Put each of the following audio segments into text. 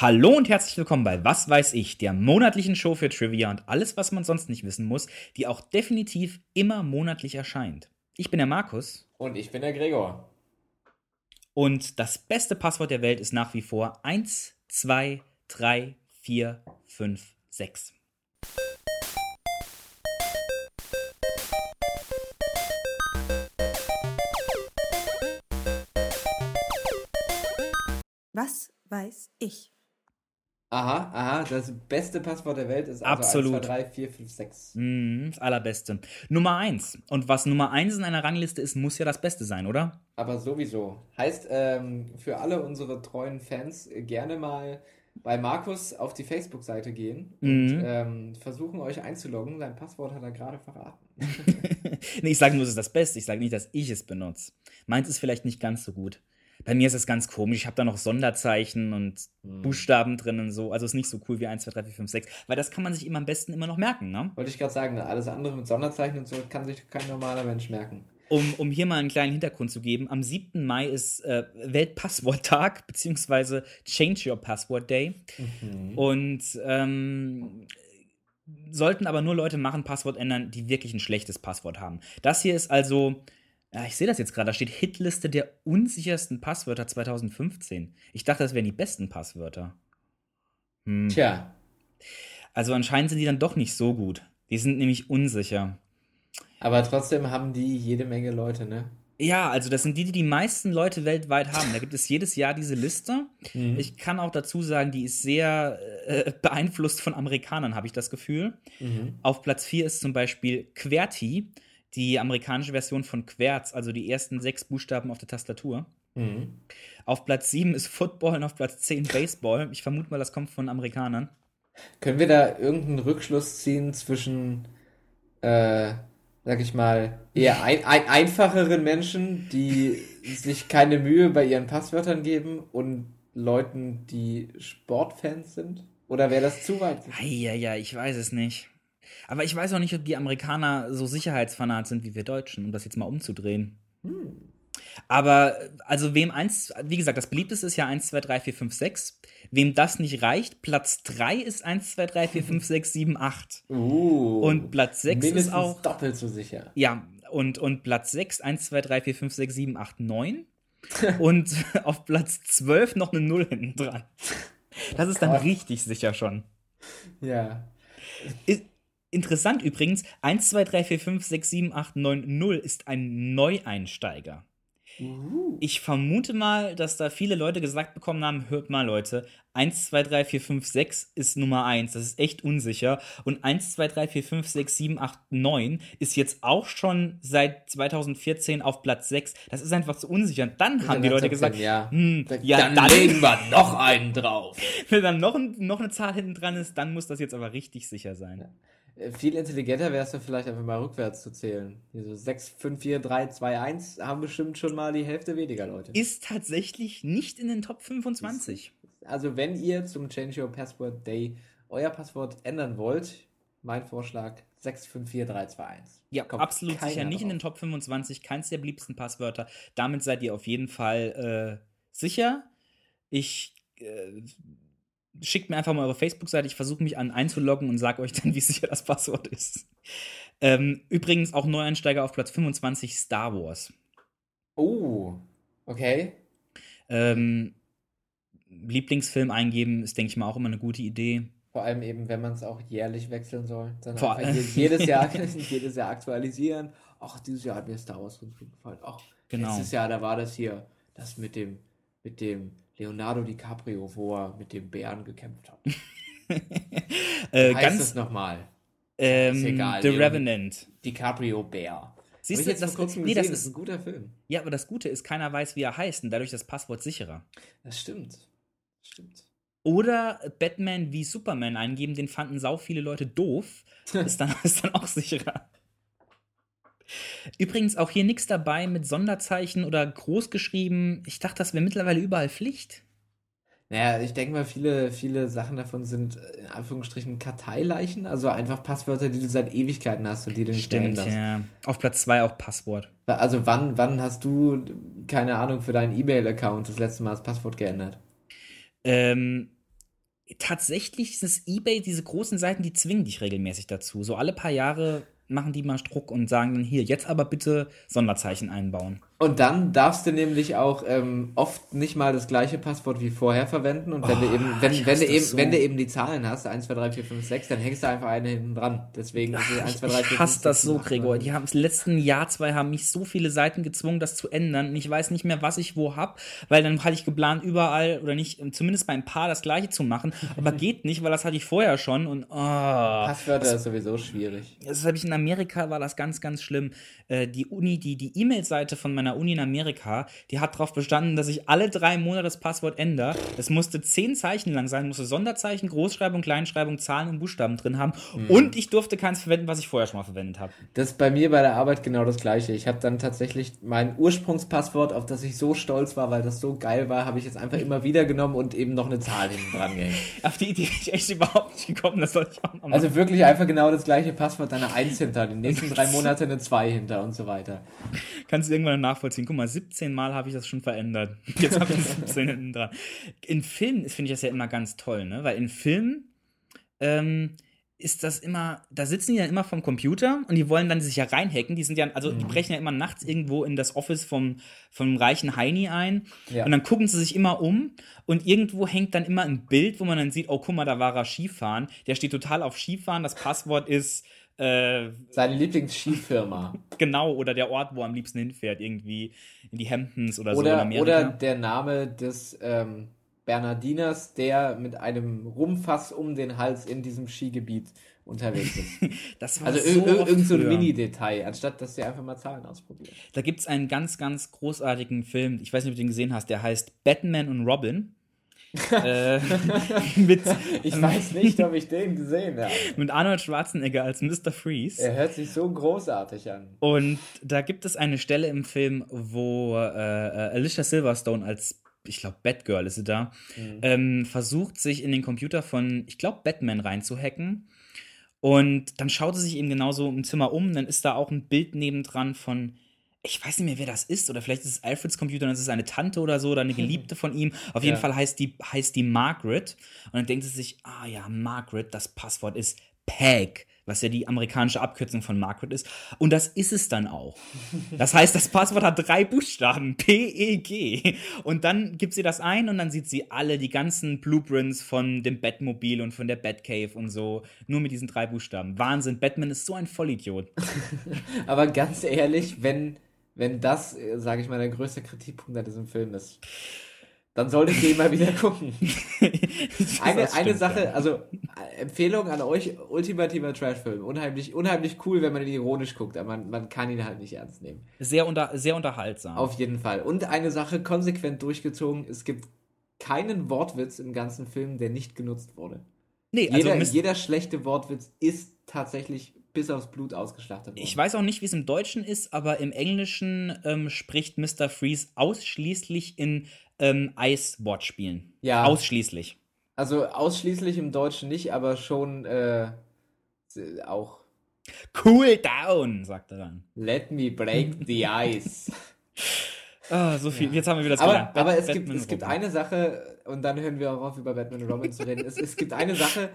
Hallo und herzlich willkommen bei Was weiß ich, der monatlichen Show für Trivia und alles, was man sonst nicht wissen muss, die auch definitiv immer monatlich erscheint. Ich bin der Markus. Und ich bin der Gregor. Und das beste Passwort der Welt ist nach wie vor 1, 2, 3, 4, 5, 6. Was weiß ich? Aha, aha, das beste Passwort der Welt ist also Absolut. 1, 2, 3, 4, 5, 6. Mm, das allerbeste. Nummer 1. Und was Nummer 1 in einer Rangliste ist, muss ja das Beste sein, oder? Aber sowieso. Heißt, ähm, für alle unsere treuen Fans gerne mal bei Markus auf die Facebook-Seite gehen und Mhm. ähm, versuchen euch einzuloggen. Sein Passwort hat er gerade verraten. nee, ich sage nur, es ist das Beste. Ich sage nicht, dass ich es benutze. Meins ist vielleicht nicht ganz so gut. Bei mir ist es ganz komisch. Ich habe da noch Sonderzeichen und Hm. Buchstaben drin und so. Also ist nicht so cool wie 1, 2, 3, 4, 5, 6. Weil das kann man sich immer am besten immer noch merken, ne? Wollte ich gerade sagen, alles andere mit Sonderzeichen und so kann sich kein normaler Mensch merken. Um, um hier mal einen kleinen Hintergrund zu geben, am 7. Mai ist äh, Weltpassworttag, beziehungsweise Change Your Password Day. Mhm. Und ähm, sollten aber nur Leute machen, Passwort ändern, die wirklich ein schlechtes Passwort haben. Das hier ist also, ja, ich sehe das jetzt gerade, da steht Hitliste der unsichersten Passwörter 2015. Ich dachte, das wären die besten Passwörter. Hm. Tja, Also anscheinend sind die dann doch nicht so gut. Die sind nämlich unsicher. aber trotzdem haben die jede Menge Leute, ne? Ja, also das sind die, die die meisten Leute weltweit haben. Da gibt es jedes Jahr diese Liste. Mhm. Ich kann auch dazu sagen, die ist sehr äh, beeinflusst von Amerikanern, habe ich das Gefühl. Mhm. Auf Platz 4 ist zum Beispiel QWERTY, die amerikanische Version von Querz, also die ersten sechs Buchstaben auf der Tastatur. Mhm. Auf Platz 7 ist Football und auf Platz 10 Baseball. Ich vermute mal, das kommt von Amerikanern. Können wir da irgendeinen Rückschluss ziehen zwischen, äh, sag ich mal, eher ein, ein, einfacheren Menschen, die sich keine Mühe bei ihren Passwörtern geben und Leuten, die Sportfans sind? Oder wäre das zu weit? Ja, ja, ich weiß es nicht. Aber ich weiß auch nicht, ob die Amerikaner so sicherheitsfanat sind wie wir Deutschen, um das jetzt mal umzudrehen. Aber, also wem eins, wie gesagt, das beliebteste ist ja 1, 2, 3, 4, 5, 6. Wem das nicht reicht, Platz 3 ist 1, 2, 3, 4, 5, 6, 7, 8. Uh, Und Platz 6 mindestens ist auch. doppelt so sicher. Ja, und, und Platz 6, 1, 2, 3, 4, 5, 6, 7, 8, 9. und auf Platz 12 noch eine 0 hinten dran. Das ist dann Gott. richtig sicher schon. Ja. I- Interessant übrigens, 1, 2, 3, 4, 5, 6, 7, 8, 9, 0 ist ein Neueinsteiger. Uh. Ich vermute mal, dass da viele Leute gesagt bekommen haben, hört mal Leute, 1, 2, 3, 4, 5, 6 ist Nummer 1, das ist echt unsicher. Und 1, 2, 3, 4, 5, 6, 7, 8, 9 ist jetzt auch schon seit 2014 auf Platz 6. Das ist einfach zu unsicher. Und dann haben die Leute gesagt, ja. hm, ja, dann, dann, legen wir noch einen drauf. wenn dann noch, ein, noch eine Zahl hinten dran ist, dann muss das jetzt aber richtig sicher sein. Äh, Viel intelligenter wäre es dann vielleicht einfach mal rückwärts zu zählen. Hier so 6, 5, 4, 3, 2, 1 haben bestimmt schon mal die Hälfte weniger Leute. Ist tatsächlich nicht in den Top 25. Also wenn ihr zum Change Your Password Day euer Passwort ändern wollt, mein Vorschlag 654321. Ja, Kommt absolut sicher. Nicht in den Top 25, keins der beliebtesten Passwörter. Damit seid ihr auf jeden Fall äh, sicher. Ich äh, schickt mir einfach mal eure Facebook-Seite. Ich versuche mich an einzuloggen und sage euch dann, wie sicher das Passwort ist. Ähm, übrigens auch Neueinsteiger auf Platz 25 Star Wars. Oh, okay. Ähm, Lieblingsfilm eingeben ist, denke ich mal, auch immer eine gute Idee. Vor allem eben, wenn man es auch jährlich wechseln soll. Dann Vor allem- je- jedes Jahr, jedes Jahr aktualisieren. Ach, dieses Jahr hat mir Star Wars ganz gut gefallen. Ach, Genau. letztes Jahr, da war das hier, das mit dem, mit dem Leonardo DiCaprio, wo er mit dem Bären gekämpft hat. äh, heißt ganz es nochmal? ähm, Ist egal, The irgendwie. Revenant. DiCaprio Bär. Siehst du, das, kurzem nee, das gesehen, ist, ein guter Film. ja, aber das Gute ist, keiner weiß, wie er heißt und dadurch das Passwort sicherer. Das stimmt. Das stimmt. Oder Batman wie Superman eingeben, den fanden sau viele Leute doof. Ist dann, ist dann auch sicherer. Übrigens auch hier nichts dabei mit Sonderzeichen oder großgeschrieben. Ich dachte, das wäre mittlerweile überall Pflicht. Naja, ich denke mal, viele, viele Sachen davon sind äh, in Anführungsstrichen Karteileichen, also einfach Passwörter, die du seit Ewigkeiten hast und die du nicht Stimmt, änderst. ja. Auf Platz 2 auch Passwort. Also wann, wann hast du, keine Ahnung, für deinen E-Mail-Account das letzte Mal das Passwort geändert? Ähm, tatsächlich ist eBay, diese großen Seiten, die zwingen dich regelmäßig dazu. So alle paar Jahre machen die mal Druck und sagen dann hier, jetzt aber bitte Sonderzeichen einbauen. Und dann darfst du nämlich auch ähm, oft nicht mal das gleiche Passwort wie vorher verwenden. Und wenn Oh, du eben, wenn, wenn du das eben, so. wenn du eben die Zahlen hast, 1, 2, 3, 4, 5, 6, dann hängst du einfach eine hinten dran. Deswegen ist es 1, 2, 3, 4, 5, Ich hasse 6, das so, 7, 8, Gregor. 9. Die haben im letzten Jahr, zwei haben mich so viele Seiten gezwungen, das zu ändern. Und ich weiß nicht mehr, was ich wo hab, weil dann hatte ich geplant, überall oder nicht, zumindest bei ein paar das gleiche zu machen. Aber geht nicht, weil das hatte ich vorher schon. Und oh, Passwörter ist sowieso schwierig. das habe ich in Amerika, war das ganz, ganz schlimm. Äh, die Uni, die die E-Mail-Seite von meiner Uni in Amerika, die hat darauf bestanden, dass ich alle drei Monate das Passwort ändere. Es musste zehn Zeichen lang sein, musste Sonderzeichen, Großschreibung, Kleinschreibung, Zahlen und Buchstaben drin haben. Und ich durfte keins verwenden, was ich vorher schon mal verwendet habe. Das ist bei mir bei der Arbeit genau das gleiche. Ich habe dann tatsächlich mein Ursprungspasswort, auf das ich so stolz war, weil das so geil war, habe ich jetzt einfach immer wieder genommen und eben noch eine Zahl hinten dran gehängt. Auf die Idee bin ich echt überhaupt nicht gekommen, das soll ich auch noch machen. Also wirklich einfach genau das gleiche Passwort, eine 1 hinter, die nächsten drei Monate eine 2 hinter und so weiter. Kannst du irgendwann nachvollziehen. Guck mal, 17 Mal habe ich das schon verändert. Jetzt habe ich 17 hinten dran. In Filmen finde ich das ja immer ganz toll, ne? Weil in Filmen ähm, ist das immer, da sitzen die dann immer vom Computer und die wollen dann sich ja reinhacken. Die sind ja, also Mhm. die brechen ja immer nachts irgendwo in das Office vom, vom reichen Heini ein. Ja. Und dann gucken sie sich immer um und irgendwo hängt dann immer ein Bild, wo man dann sieht, oh, guck mal, da war er Skifahren. Der steht total auf Skifahren. Das Passwort ist äh, Seine Lieblingsskifirma. genau oder der Ort, wo er am liebsten hinfährt, irgendwie in die Hamptons oder, so in Oder, Amerika. oder der Name des ähm, Bernardiners, der mit einem Rumfass um den Hals in diesem Skigebiet unterwegs ist. das war Also so irgend so ein. Mini-Detail, anstatt dass sie einfach mal Zahlen ausprobieren. Da gibt es einen ganz, ganz großartigen Film, ich weiß nicht, ob du den gesehen hast, der heißt Batman und Robin. Äh, mit, Ich weiß nicht, ob ich den gesehen habe. mit Arnold Schwarzenegger als Mr. Freeze. Er hört sich so großartig an. Und da gibt es eine Stelle im Film, wo äh, äh, Alicia Silverstone als, ich glaube, Batgirl ist sie da, ähm, versucht, sich in den Computer von, ich glaube, Batman reinzuhacken. Und dann schaut sie sich eben genauso im Zimmer um. Dann ist da auch ein Bild nebendran von, ich weiß nicht mehr, wer das ist. Oder vielleicht ist es Alfreds Computer und es ist eine Tante oder so oder eine Geliebte von ihm. Auf jeden Ja. Fall heißt die, heißt die Margaret. Und dann denkt sie sich, ah ja, Margaret, das Passwort ist Peg, was ja die amerikanische Abkürzung von Margaret ist. Und das ist es dann auch. Das heißt, das Passwort hat drei Buchstaben, P-E-G. Und dann gibt sie das ein und dann sieht sie alle, die ganzen Blueprints von dem Batmobil und von der Batcave und so, nur mit diesen drei Buchstaben. Wahnsinn, Batman ist so ein Vollidiot. Aber ganz ehrlich, wenn, wenn das, sage ich mal, der größte Kritikpunkt an diesem Film ist, dann solltet ihr mal wieder gucken. Eine, eine Sache, ja. also äh, Empfehlung an euch, ultimativer Trashfilm. Unheimlich, unheimlich cool, wenn man ihn ironisch guckt, aber man, man kann ihn halt nicht ernst nehmen. Sehr, unter, sehr unterhaltsam. Auf jeden Fall. Und eine Sache konsequent durchgezogen, es gibt keinen Wortwitz im ganzen Film, der nicht genutzt wurde. nee, also Jeder, jeder schlechte Wortwitz ist tatsächlich bis aufs Blut ausgeschlachtet worden. ich weiß auch nicht, wie es im Deutschen ist, aber im Englischen ähm, spricht Mr. Freeze ausschließlich in ähm, Ice-Watch-Spielen. Ja. Ausschließlich. Also ausschließlich im Deutschen nicht, aber schon äh, auch. Cool down, sagt er dann. Let me break the ice. Ah, so viel. Jetzt haben wir wieder das aber aber es, gibt, es gibt eine Sache, und dann hören wir auch auf, über Batman und Robin zu reden. Es, es gibt eine Sache,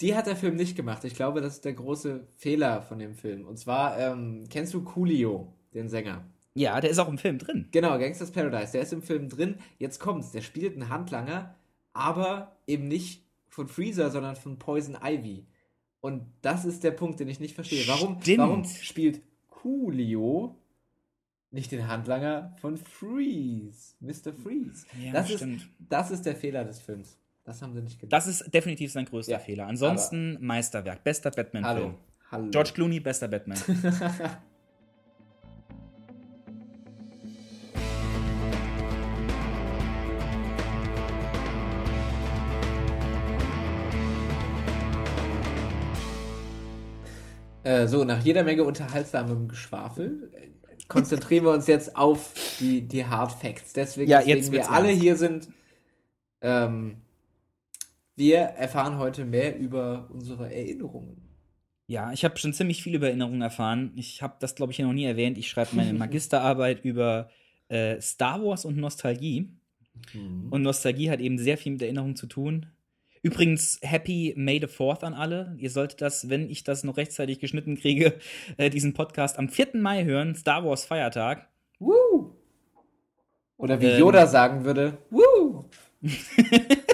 die hat der Film nicht gemacht. Ich glaube, das ist der große Fehler von dem Film. Und zwar, ähm, kennst du Coolio, den Sänger? Ja, der ist auch im Film drin. Genau, Gangsters Paradise, der ist im Film drin. Jetzt kommt's, der spielt einen Handlanger, aber eben nicht von Freezer, sondern von Poison Ivy. Und das ist der Punkt, den ich nicht verstehe. Warum, Stimmt. warum spielt Coolio nicht den Handlanger von Freeze, Mr. Freeze? Ja, das, stimmt. Ist, das ist der Fehler des Films. Das haben sie nicht gedacht. Das ist definitiv sein größter Ja, Fehler. Ansonsten Meisterwerk. Bester Batman-Film. Hallo. Hallo. George Clooney, bester Batman. Äh, so, nach jeder Menge unterhaltsamem Geschwafel äh, konzentrieren wir uns jetzt auf die, die Hard Facts. Deswegen, Ja, deswegen jetzt wir wird's alle ernst. hier sind. Ähm, wir erfahren heute mehr über unsere Erinnerungen. Ja, ich habe schon ziemlich viel über Erinnerungen erfahren. Ich habe das, glaube ich, noch nie erwähnt. Ich schreibe meine Magisterarbeit über äh, Star Wars und Nostalgie. Mhm. Und Nostalgie hat eben sehr viel mit Erinnerungen zu tun. Übrigens, Happy May the 4th an alle. Ihr solltet das, wenn ich das noch rechtzeitig geschnitten kriege, äh, diesen Podcast am 4. Mai hören, Star Wars Feiertag. Woo! Oder wie Ähm. Yoda sagen würde, Woo!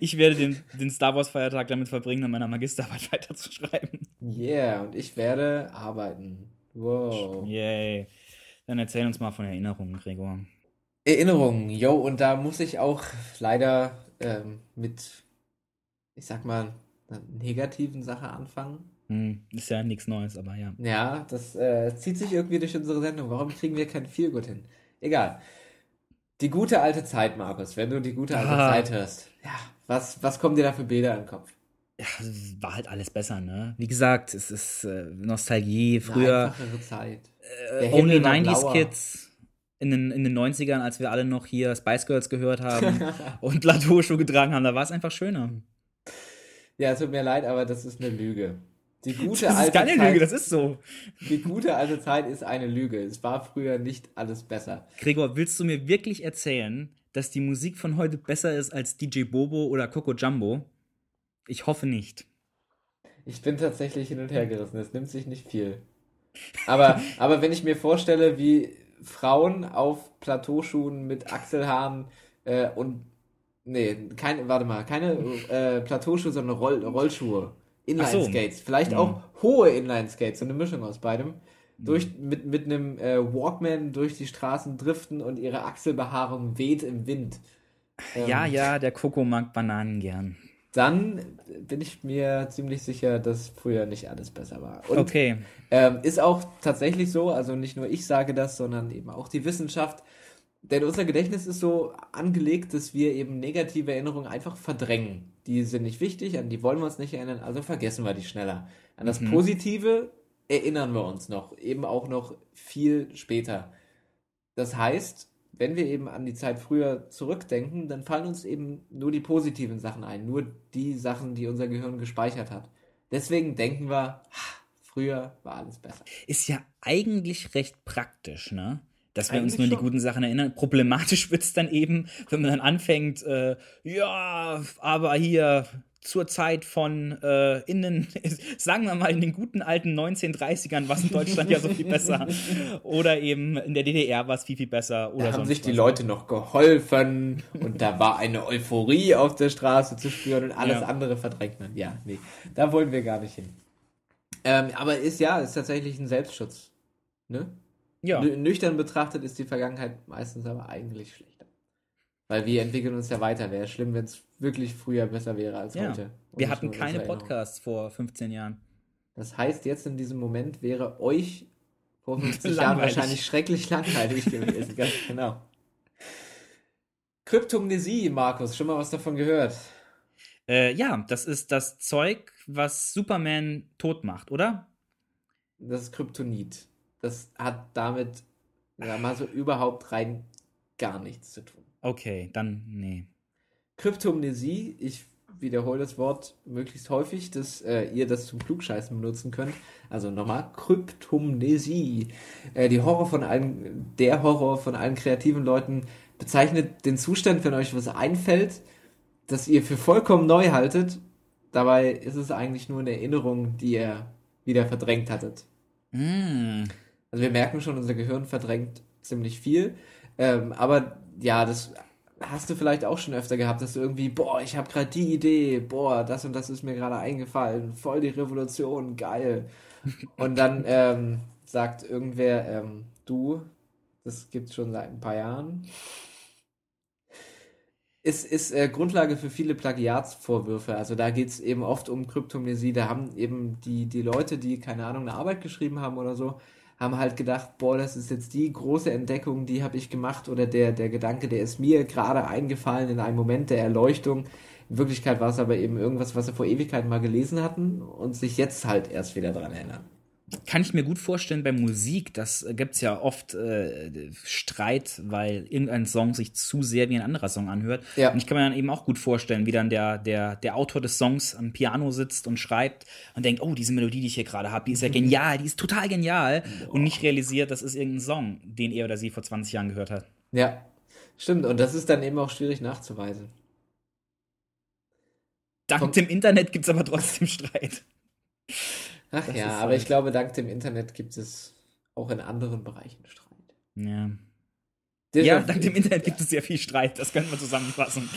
Ich werde den, den Star Wars Feiertag damit verbringen, an meiner Magisterarbeit weiterzuschreiben. Yeah, und ich werde arbeiten. Wow. Yay. Dann erzähl uns mal von Erinnerungen, Gregor. Erinnerungen, yo, und da muss ich auch leider ähm, mit, ich sag mal, einer negativen Sache anfangen. Hm, ist ja nichts Neues, aber ja. Ja, das äh, zieht sich irgendwie durch unsere Sendung. Warum kriegen wir kein Feelgood hin? Egal. Die gute alte Zeit, Markus, wenn du die gute alte Ah. Zeit hörst. Ja, was, was kommen dir da für Bilder in den Kopf? Ja, es war halt alles besser, ne? Wie gesagt, es ist äh, Nostalgie. Eine Früher einfachere Zeit. äh, Only war 90s blauer. Kids in den, in den 90ern, als wir alle noch hier Spice Girls gehört haben und Plateauschuhe getragen haben, da war es einfach schöner. Ja, tut mir leid, aber das ist eine Lüge. Die gute Das ist alte keine Zeit, Lüge, das ist so. die gute alte Zeit ist eine Lüge. Es war früher nicht alles besser. Gregor, willst du mir wirklich erzählen, dass die Musik von heute besser ist als DJ Bobo oder Coco Jumbo? Ich hoffe nicht. Ich bin tatsächlich hin und her gerissen. Es nimmt sich nicht viel. Aber, aber wenn ich mir vorstelle, wie Frauen auf Plateauschuhen mit Achselhaaren äh, und nee, keine, warte mal, keine äh, Plateauschuhe, sondern Roll, Rollschuhe, Inline-Skates, vielleicht auch hohe Inline-Skates, so eine Mischung aus beidem, durch, mit, mit einem äh, Walkman durch die Straßen driften und ihre Achselbehaarung weht im Wind. Ähm, Ja, ja, der Coco mag Bananen gern. Dann bin ich mir ziemlich sicher, dass früher nicht alles besser war. Und Okay. ähm, ist auch tatsächlich so, also nicht nur ich sage das, sondern eben auch die Wissenschaft. Denn unser Gedächtnis ist so angelegt, dass wir eben negative Erinnerungen einfach verdrängen. Die sind nicht wichtig, an die wollen wir uns nicht erinnern, also vergessen wir die schneller. An das Positive erinnern wir uns noch, eben auch noch viel später. Das heißt, wenn wir eben an die Zeit früher zurückdenken, dann fallen uns eben nur die positiven Sachen ein, nur die Sachen, die unser Gehirn gespeichert hat. Deswegen denken wir, "Ha, früher war alles besser. Ist ja eigentlich recht praktisch, ne? Dass wir uns Eigentlich nur an die guten Sachen erinnern. Problematisch wird's dann eben, wenn man dann anfängt, äh, ja, aber hier zur Zeit von äh, innen, sagen wir mal in den guten alten 1930ern war es in Deutschland ja so viel besser. Oder eben in der DDR war es viel, viel besser. Oder Da haben sich die was. Leute noch geholfen und da war eine Euphorie auf der Straße zu spüren und alles Ja. andere verdrängt man. Ja, nee, da wollen wir gar nicht hin. Ähm, aber ist ja, ist tatsächlich ein Selbstschutz. Ne? Ja. Nü- Nüchtern betrachtet ist die Vergangenheit meistens aber eigentlich schlechter. Weil wir entwickeln uns ja weiter. Wäre schlimm, wenn es wirklich früher besser wäre als ja. heute. Und Wir hatten keine Erinnerung. Podcasts vor 15 Jahren. Das heißt, jetzt in diesem Moment wäre euch vor 50 Jahren wahrscheinlich schrecklich langweilig gewesen. Ganz genau. Kryptomnesie, Markus, schon mal was davon gehört? Äh, ja, das ist das Zeug, was Superman tot macht, oder? Das ist Kryptonit. Das hat damit ja, mal so überhaupt rein gar nichts zu tun. Okay, dann nee. Kryptomnesie, ich wiederhole das Wort möglichst häufig, dass äh, ihr das zum Klugscheißen benutzen könnt. Also nochmal, Kryptomnesie. Äh, die Horror von allen, der Horror von allen kreativen Leuten bezeichnet den Zustand, wenn euch was einfällt, das ihr für vollkommen neu haltet. Dabei ist es eigentlich nur eine Erinnerung, die ihr wieder verdrängt hattet. Mm. Also wir merken schon, unser Gehirn verdrängt ziemlich viel. Ähm, aber ja, das hast du vielleicht auch schon öfter gehabt, dass du irgendwie, boah, ich habe gerade die Idee, boah, das und das ist mir gerade eingefallen, voll die Revolution, geil. Und dann ähm, sagt irgendwer, ähm, du, das gibt's schon seit ein paar Jahren. Ist, ist äh, Grundlage für viele Plagiatsvorwürfe. Also da geht's eben oft um Kryptomnesie. Da haben eben die, die Leute, die, keine Ahnung, eine Arbeit geschrieben haben oder so, haben halt gedacht, boah, das ist jetzt die große Entdeckung, die habe ich gemacht oder der, der Gedanke, der ist mir gerade eingefallen in einem Moment der Erleuchtung. In Wirklichkeit war es aber eben irgendwas, was sie vor Ewigkeiten mal gelesen hatten und sich jetzt halt erst wieder dran erinnern. Kann ich mir gut vorstellen bei Musik, das äh, gibt's ja oft äh, Streit, weil irgendein Song sich zu sehr wie ein anderer Song anhört. Ja. Und ich kann mir dann eben auch gut vorstellen, wie dann der, der, der Autor des Songs am Piano sitzt und schreibt und denkt, oh, diese Melodie, die ich hier gerade habe, die ist ja genial, die ist total genial. Und nicht realisiert, das ist irgendein Song, den er oder sie vor 20 Jahren gehört hat. Ja, stimmt. Und das ist dann eben auch schwierig nachzuweisen. dank Vom- dem Internet gibt es aber trotzdem Streit. Ach Das ja, aber halt- ich glaube, dank dem Internet gibt es auch in anderen Bereichen Streit. Ja. Déjà ja, dank dem Internet gibt es sehr viel Streit, das können wir zusammenfassen.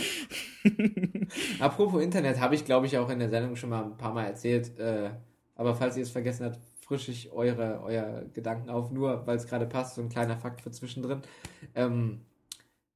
Apropos Internet, habe ich glaube ich auch in der Sendung schon mal ein paar Mal erzählt. Äh, aber falls ihr es vergessen habt, frische ich eure, euer Gedanken auf, nur weil es gerade passt, so ein kleiner Fakt für zwischendrin. Ähm,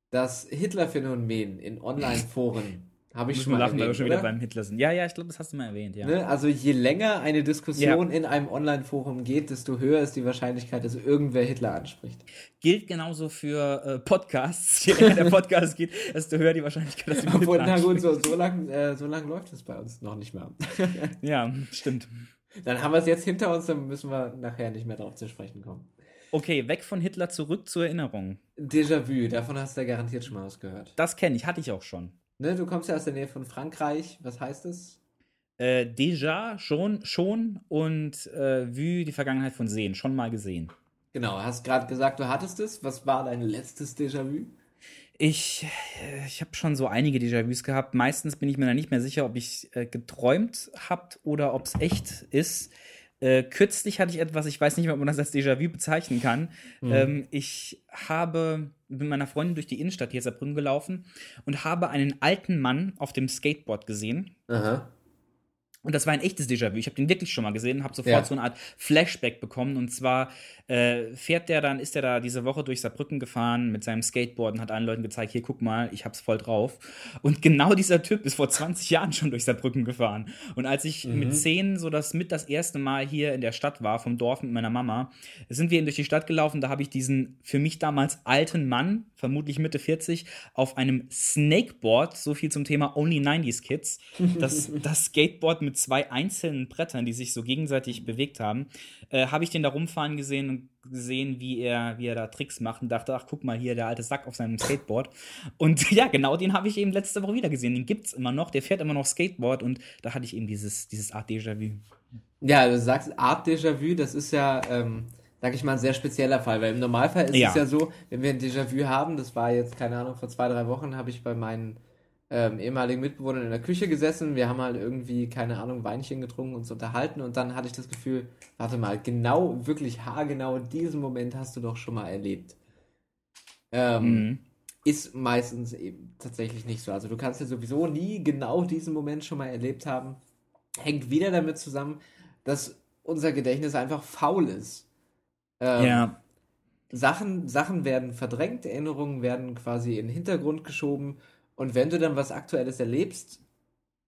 das Hitler-Phänomen in Online-Foren habe ich schon mal lachen, erwähnt, schon wieder beim Hitler sind. Ja, ja, ich glaube, das hast du mal erwähnt, ja. Ne? Also je länger eine Diskussion in einem Online-Forum geht, desto höher ist die Wahrscheinlichkeit, dass irgendwer Hitler anspricht. Gilt genauso für äh, Podcasts. Je länger der Podcast geht, desto höher die Wahrscheinlichkeit, dass Obwohl, Hitler na gut, so, so lang, äh, so lang läuft es bei uns noch nicht mehr. Ja, stimmt. Dann haben wir es jetzt hinter uns, dann müssen wir nachher nicht mehr drauf zu sprechen kommen. Okay, weg von Hitler zurück zur Erinnerung. Déjà-vu, davon hast du ja garantiert schon mal was gehört. Das kenne ich, hatte ich auch schon. Ne, du kommst ja aus der Nähe von Frankreich. Was heißt es? Äh, déjà, schon, schon und äh, vu, die Vergangenheit von sehen, schon mal gesehen. Genau, hast gerade gesagt, du hattest es. Was war dein letztes Déjà-vu? Ich, äh, ich habe schon so einige Déjà-vus gehabt. Meistens bin ich mir da nicht mehr sicher, ob ich äh, geträumt habe oder ob es echt ist. Äh, kürzlich hatte ich etwas, ich weiß nicht mehr, ob man das als Déjà-vu bezeichnen kann. Ähm, ich habe mit meiner Freundin durch die Innenstadt hier Saarbrücken gelaufen und habe einen alten Mann auf dem Skateboard gesehen. Aha. Und das war ein echtes Déjà-vu. Ich habe den wirklich schon mal gesehen habe sofort Ja. so eine Art Flashback bekommen. Und zwar äh, fährt der dann, ist der da diese Woche durch Saarbrücken gefahren mit seinem Skateboard und hat allen Leuten gezeigt, hier guck mal, ich hab's voll drauf. Und genau dieser Typ ist vor 20 Jahren schon durch Saarbrücken gefahren. Und als ich mit 10 so das mit das erste Mal hier in der Stadt war, vom Dorf mit meiner Mama, sind wir eben durch die Stadt gelaufen. Da habe ich diesen für mich damals alten Mann, vermutlich Mitte 40, auf einem Snakeboard, so viel zum Thema Only 90s Kids, das, das Skateboard mit zwei einzelnen Brettern, die sich so gegenseitig bewegt haben, äh, habe ich den da rumfahren gesehen und gesehen, wie er, wie er da Tricks macht und dachte, ach, guck mal hier, der alte Sack auf seinem Skateboard. Und ja, genau den habe ich eben letzte Woche wieder gesehen. Den gibt's immer noch, der fährt immer noch Skateboard und da hatte ich eben dieses, dieses Art Déjà-vu. Ja, du sagst Art Déjà-vu, das ist ja, ähm, sag ich mal, ein sehr spezieller Fall, weil im Normalfall ist Ja. es ja so, wenn wir ein Déjà-vu haben, das war jetzt, keine Ahnung, vor zwei, drei Wochen habe ich bei meinen ähm, ehemaligen Mitbewohnern in der Küche gesessen, wir haben halt irgendwie, keine Ahnung, Weinchen getrunken, uns unterhalten und dann hatte ich das Gefühl, warte mal, genau, wirklich haargenau diesen Moment hast du doch schon mal erlebt. Ähm, Mhm. ist meistens eben tatsächlich nicht so. Also du kannst ja sowieso nie genau diesen Moment schon mal erlebt haben. Hängt wieder damit zusammen, dass unser Gedächtnis einfach faul ist. Ähm, Ja, Sachen, Sachen werden verdrängt, Erinnerungen werden quasi in den Hintergrund geschoben und wenn du dann was Aktuelles erlebst,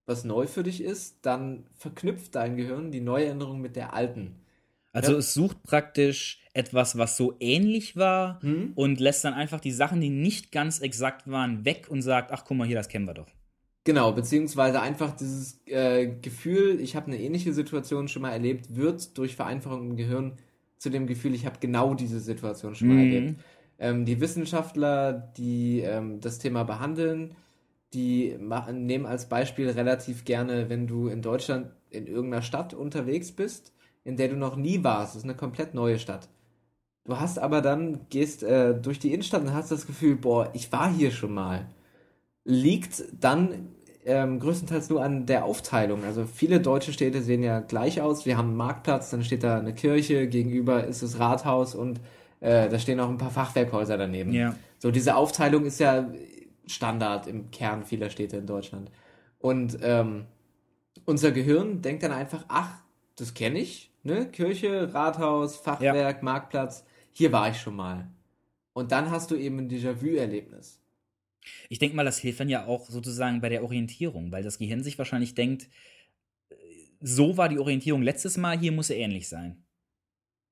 was neu für dich ist, dann verknüpft dein Gehirn die neue Erinnerung mit der alten. also Ja. es sucht praktisch etwas, was so ähnlich war Hm? und lässt dann einfach die Sachen, die nicht ganz exakt waren, weg und sagt, ach guck mal hier, das kennen wir doch. Genau, beziehungsweise einfach dieses äh, Gefühl, ich habe eine ähnliche Situation schon mal erlebt, wird durch Vereinfachung im Gehirn zu dem Gefühl, ich habe genau diese Situation schon mal Mhm. erlebt. Ähm, die Wissenschaftler, die ähm, das Thema behandeln, die ma- nehmen als Beispiel relativ gerne, wenn du in Deutschland in irgendeiner Stadt unterwegs bist, in der du noch nie warst. Das ist eine komplett neue Stadt. Du hast aber dann, gehst äh, durch die Innenstadt und hast das Gefühl, boah, ich war hier schon mal. Liegt dann ähm, größtenteils nur an der Aufteilung. Also viele deutsche Städte sehen ja gleich aus. Wir haben einen Marktplatz, dann steht da eine Kirche, gegenüber ist das Rathaus und äh, da stehen auch ein paar Fachwerkhäuser daneben. Ja. So, diese Aufteilung ist ja Standard im Kern vieler Städte in Deutschland. Und ähm, unser Gehirn denkt dann einfach, ach, das kenne ich, ne? Kirche, Rathaus, Fachwerk, Marktplatz, hier war ich schon mal. Und dann hast du eben ein Déjà-vu-Erlebnis. Ich denke mal, das hilft dann ja auch sozusagen bei der Orientierung, weil das Gehirn sich wahrscheinlich denkt, äh, so war die Orientierung letztes Mal, hier muss er ähnlich sein.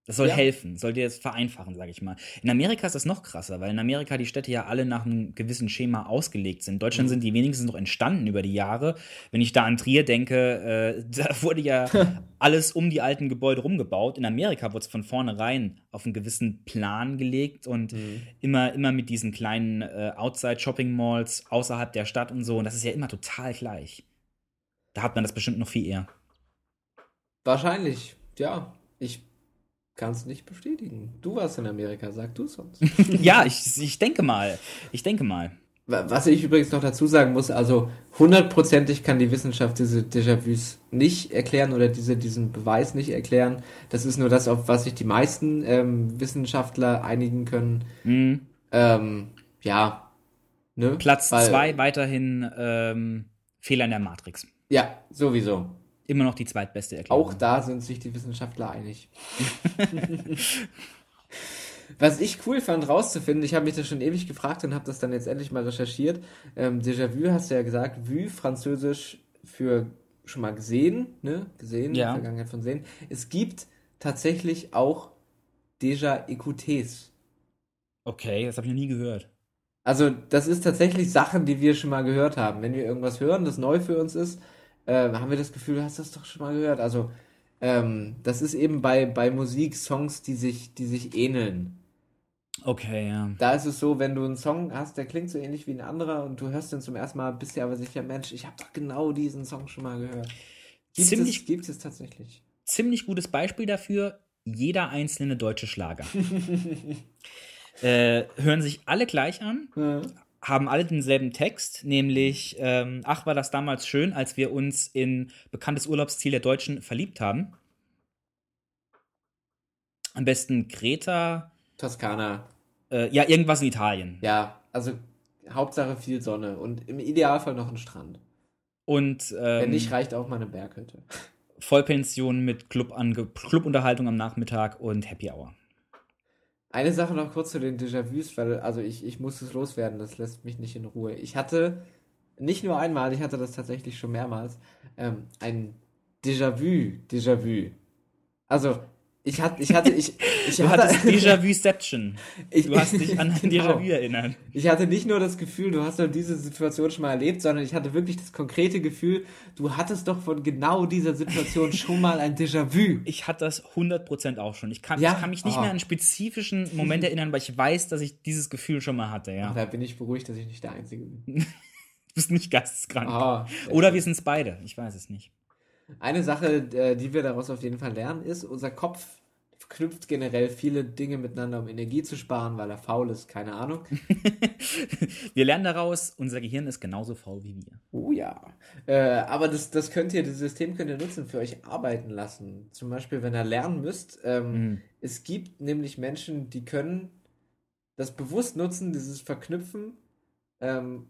Das soll Ja. helfen, soll dir das vereinfachen, sage ich mal. In Amerika ist das noch krasser, weil in Amerika die Städte ja alle nach einem gewissen Schema ausgelegt sind. In Deutschland Mhm. sind die wenigstens noch entstanden über die Jahre. Wenn ich da an Trier denke, äh, da wurde ja alles um die alten Gebäude rumgebaut. In Amerika wurde es von vornherein auf einen gewissen Plan gelegt und immer, immer mit diesen kleinen äh, Outside-Shopping-Malls außerhalb der Stadt und so. Und das ist ja immer total gleich. Da hat man das bestimmt noch viel eher. Wahrscheinlich, ja. Ich kann es nicht bestätigen. Du warst in Amerika, sag du es uns. ja, ich, ich denke mal. Ich denke mal. Was ich übrigens noch dazu sagen muss, also hundertprozentig kann die Wissenschaft diese Déjà-vus nicht erklären oder diese, diesen Beweis nicht erklären. Das ist nur das, auf was sich die meisten ähm, Wissenschaftler einigen können. Mhm. Ähm, ja. Ne? Platz Weil- zwei weiterhin ähm, Fehler in der Matrix. Ja, sowieso. Immer noch die zweitbeste Erklärung. Auch da sind sich die Wissenschaftler einig. Was ich cool fand rauszufinden, ich habe mich das schon ewig gefragt und habe das dann jetzt endlich mal recherchiert. Ähm, Déjà-vu hast du ja gesagt, vu, französisch für schon mal gesehen, ne? Gesehen, Ja. Vergangenheit von sehen. Es gibt tatsächlich auch Déjà-Écoutés. Okay, das habe ich noch nie gehört. Also, das ist tatsächlich Sachen, die wir schon mal gehört haben. Wenn wir irgendwas hören, das neu für uns ist, äh, haben wir das Gefühl, du hast das doch schon mal gehört. Also, ähm, das ist eben bei, bei Musik Songs, die sich, die sich ähneln. Okay, ja. Da ist es so, wenn du einen Song hast, der klingt so ähnlich wie ein anderer und du hörst den zum ersten Mal, bist dir aber sicher, Mensch, ich habe doch genau diesen Song schon mal gehört. Gibt Ziemlich- es, gibt es tatsächlich. Ziemlich gutes Beispiel dafür, jeder einzelne deutsche Schlager. äh, hören sich alle gleich an, haben alle denselben Text, nämlich, ähm, ach, war das damals schön, als wir uns in bekanntes Urlaubsziel der Deutschen verliebt haben. Am besten Kreta, Toskana. äh, ja, irgendwas in Italien. Ja, also Hauptsache viel Sonne und im Idealfall noch ein Strand. Und Wenn ähm, nicht, reicht auch mal eine Berghütte. Vollpension mit Clubange Clubunterhaltung am Nachmittag und Happy Hour. Eine Sache noch kurz zu den Déjà-vus, weil, also ich, ich muss es loswerden, das lässt mich nicht in Ruhe. Ich hatte, nicht nur einmal, ich hatte das tatsächlich schon mehrmals, ähm, ein Déjà-vu, Déjà-vu. Also, ich hatte, ich hatte, ich, ich Du hatte, hattest Déjà-vu-Seption. Ich- Du hast dich an ein Genau. Déjà-vu erinnert. ich hatte nicht nur das Gefühl, du hast doch diese Situation schon mal erlebt, sondern ich hatte wirklich das konkrete Gefühl, du hattest doch von genau dieser Situation schon mal ein Déjà-vu. Ich hatte das 100% auch schon. Ich kann, Ja? ich kann mich nicht Oh. mehr an einen spezifischen Moment erinnern, weil ich weiß, dass ich dieses Gefühl schon mal hatte, ja. Da bin ich beruhigt, dass ich nicht der Einzige bin. Du bist nicht geisteskrank. Ah, Oder wir sind es beide. Ich weiß es nicht. Eine Sache, äh, die wir daraus auf jeden Fall lernen, ist, unser Kopf verknüpft generell viele Dinge miteinander, um Energie zu sparen, weil er faul ist, keine Ahnung. Wir lernen daraus, unser Gehirn ist genauso faul wie wir. Oh ja. Äh, aber das, das könnt ihr, das System könnt ihr nutzen, für euch arbeiten lassen. Zum Beispiel, wenn ihr lernen müsst. Ähm, Mhm. Es gibt nämlich Menschen, die können das bewusst nutzen, dieses Verknüpfen, ähm,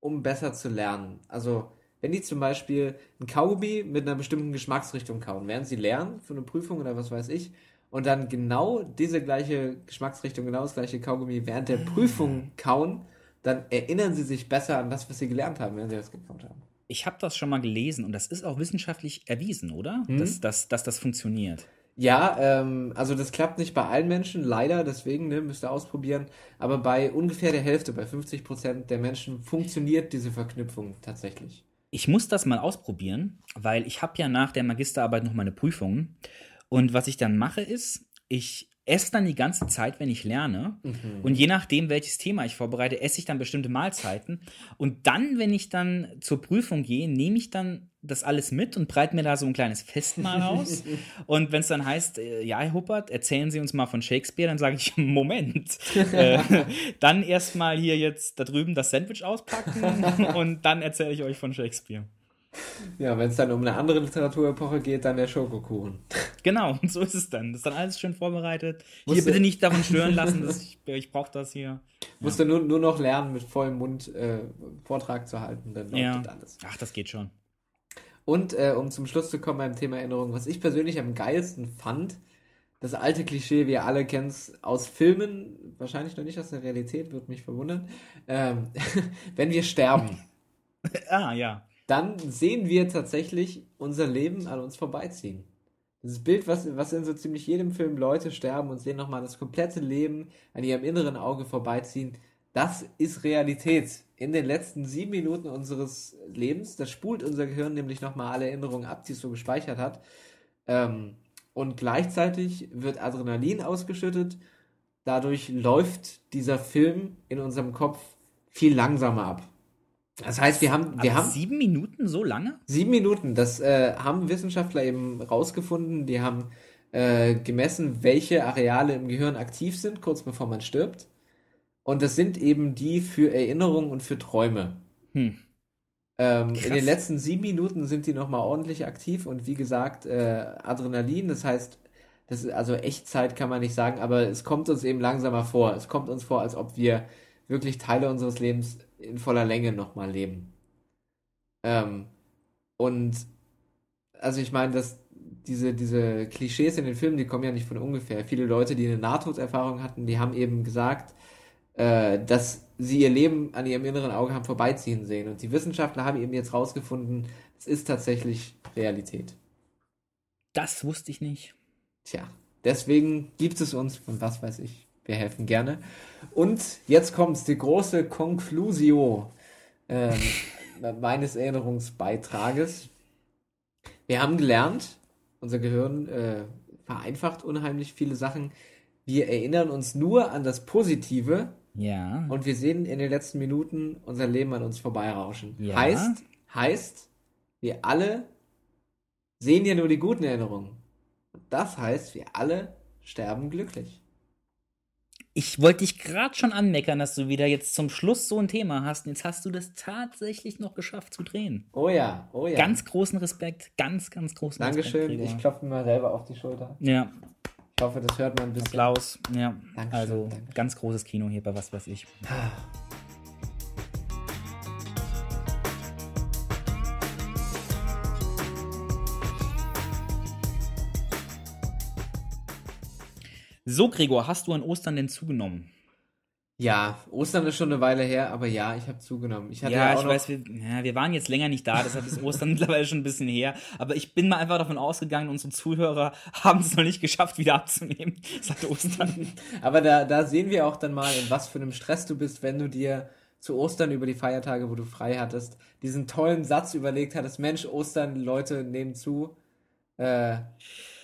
um besser zu lernen. Also, wenn die zum Beispiel ein Kaugummi mit einer bestimmten Geschmacksrichtung kauen, während sie lernen für eine Prüfung oder was weiß ich, und dann genau diese gleiche Geschmacksrichtung, genau das gleiche Kaugummi während der Prüfung kauen, dann erinnern sie sich besser an das, was sie gelernt haben, während sie das gekaut haben. Ich habe das schon mal gelesen und das ist auch wissenschaftlich erwiesen, oder? Mhm. Dass, dass, dass das funktioniert. Ja, ähm, also das klappt nicht bei allen Menschen, leider, deswegen ne, müsst ihr ausprobieren. Aber bei ungefähr der Hälfte, bei 50 Prozent der Menschen funktioniert diese Verknüpfung tatsächlich. Ich muss das mal ausprobieren, weil ich habe ja nach der Magisterarbeit noch meine Prüfungen. Und was ich dann mache, ist, ich esse dann die ganze Zeit, wenn ich lerne. Und je nachdem, welches Thema ich vorbereite, esse ich dann bestimmte Mahlzeiten. Und dann, wenn ich dann zur Prüfung gehe, nehme ich dann das alles mit und breite mir da so ein kleines Festmahl aus. und wenn es dann heißt, äh, ja, Herr Huppert, erzählen Sie uns mal von Shakespeare, dann sage ich, Moment. äh, dann erstmal hier jetzt da drüben das Sandwich auspacken und dann erzähle ich euch von Shakespeare. Ja, wenn es dann um eine andere Literaturepoche geht, dann der Schokokuchen. Genau, und so ist es dann. Das ist dann alles schön vorbereitet. Hier Musst du- bitte nicht davon stören lassen, dass ich, ich brauche das hier. Musst du nur, nur noch lernen, mit vollem Mund äh, Vortrag zu halten, dann läuft Ja. das alles. Ach, das geht schon. Und äh, um zum Schluss zu kommen beim Thema Erinnerung, was ich persönlich am geilsten fand, das alte Klischee, wie ihr alle kennt aus Filmen, wahrscheinlich noch nicht aus der Realität, würde mich verwundern, ähm, wenn wir sterben. Ah, ja. Dann sehen wir tatsächlich unser Leben an uns vorbeiziehen. Dieses Bild, was, was in so ziemlich jedem Film Leute sterben und sehen nochmal das komplette Leben an ihrem inneren Auge vorbeiziehen, das ist Realität. In den letzten sieben Minuten unseres Lebens, das spult unser Gehirn nämlich nochmal alle Erinnerungen ab, die es so gespeichert hat. Ähm, und gleichzeitig wird Adrenalin ausgeschüttet. Dadurch läuft dieser Film in unserem Kopf viel langsamer ab. Das heißt, wir haben, wir Aber haben sieben Minuten so lange? sieben Minuten. Das äh, haben Wissenschaftler eben rausgefunden. Die haben äh, gemessen, welche Areale im Gehirn aktiv sind, kurz bevor man stirbt. Und das sind eben die für Erinnerungen und für Träume. Hm. Ähm, in den letzten sieben Minuten sind die nochmal ordentlich aktiv und wie gesagt, äh, Adrenalin, das heißt, das ist also Echtzeit kann man nicht sagen, aber es kommt uns eben langsamer vor. Es kommt uns vor, als ob wir wirklich Teile unseres Lebens in voller Länge nochmal leben. Ähm, und also ich meine, dass diese, diese Klischees in den Filmen, die kommen ja nicht von ungefähr. Viele Leute, die eine Nahtoderfahrung hatten, die haben eben gesagt, äh, dass sie ihr Leben an ihrem inneren Auge haben vorbeiziehen sehen. Und die Wissenschaftler haben eben jetzt rausgefunden, es ist tatsächlich Realität. Das wusste ich nicht. Tja, deswegen gibt es uns und was weiß ich. Wir helfen gerne. Und jetzt kommt die große Conclusio ähm, meines Erinnerungsbeitrages. Wir haben gelernt, unser Gehirn äh, vereinfacht unheimlich viele Sachen. Wir erinnern uns nur an das Positive Ja. und wir sehen in den letzten Minuten unser Leben an uns vorbeirauschen. Ja. Heißt, heißt, wir alle sehen ja nur die guten Erinnerungen. Und das heißt, wir alle sterben glücklich. Ich wollte dich gerade schon anmeckern, dass du wieder jetzt zum Schluss so ein Thema hast. Und jetzt hast du das tatsächlich noch geschafft zu drehen. Oh ja, oh ja. Ganz großen Respekt. Ganz, ganz großen Dankeschön. Respekt. Ich Gregor. klopfe mir mal selber auf die Schulter. Ja, Ich hoffe, das hört man ein bisschen. Applaus. Ja. Dankeschön, also Dankeschön. ganz großes Kino hier bei was weiß ich. So, Gregor, hast du an Ostern denn zugenommen? Ja, Ostern ist schon eine Weile her, aber ja, ich habe zugenommen. Ich hatte Ja, ja, ich weiß, wir, ja, wir waren jetzt länger nicht da, deshalb ist Ostern mittlerweile schon ein bisschen her. Aber ich bin mal einfach davon ausgegangen, unsere Zuhörer haben es noch nicht geschafft, wieder abzunehmen seit Ostern. Aber da, da sehen wir auch dann mal, in was für einem Stress du bist, wenn du dir zu Ostern über die Feiertage, wo du frei hattest, diesen tollen Satz überlegt hattest, Mensch, Ostern, Leute nehmen zu. Äh,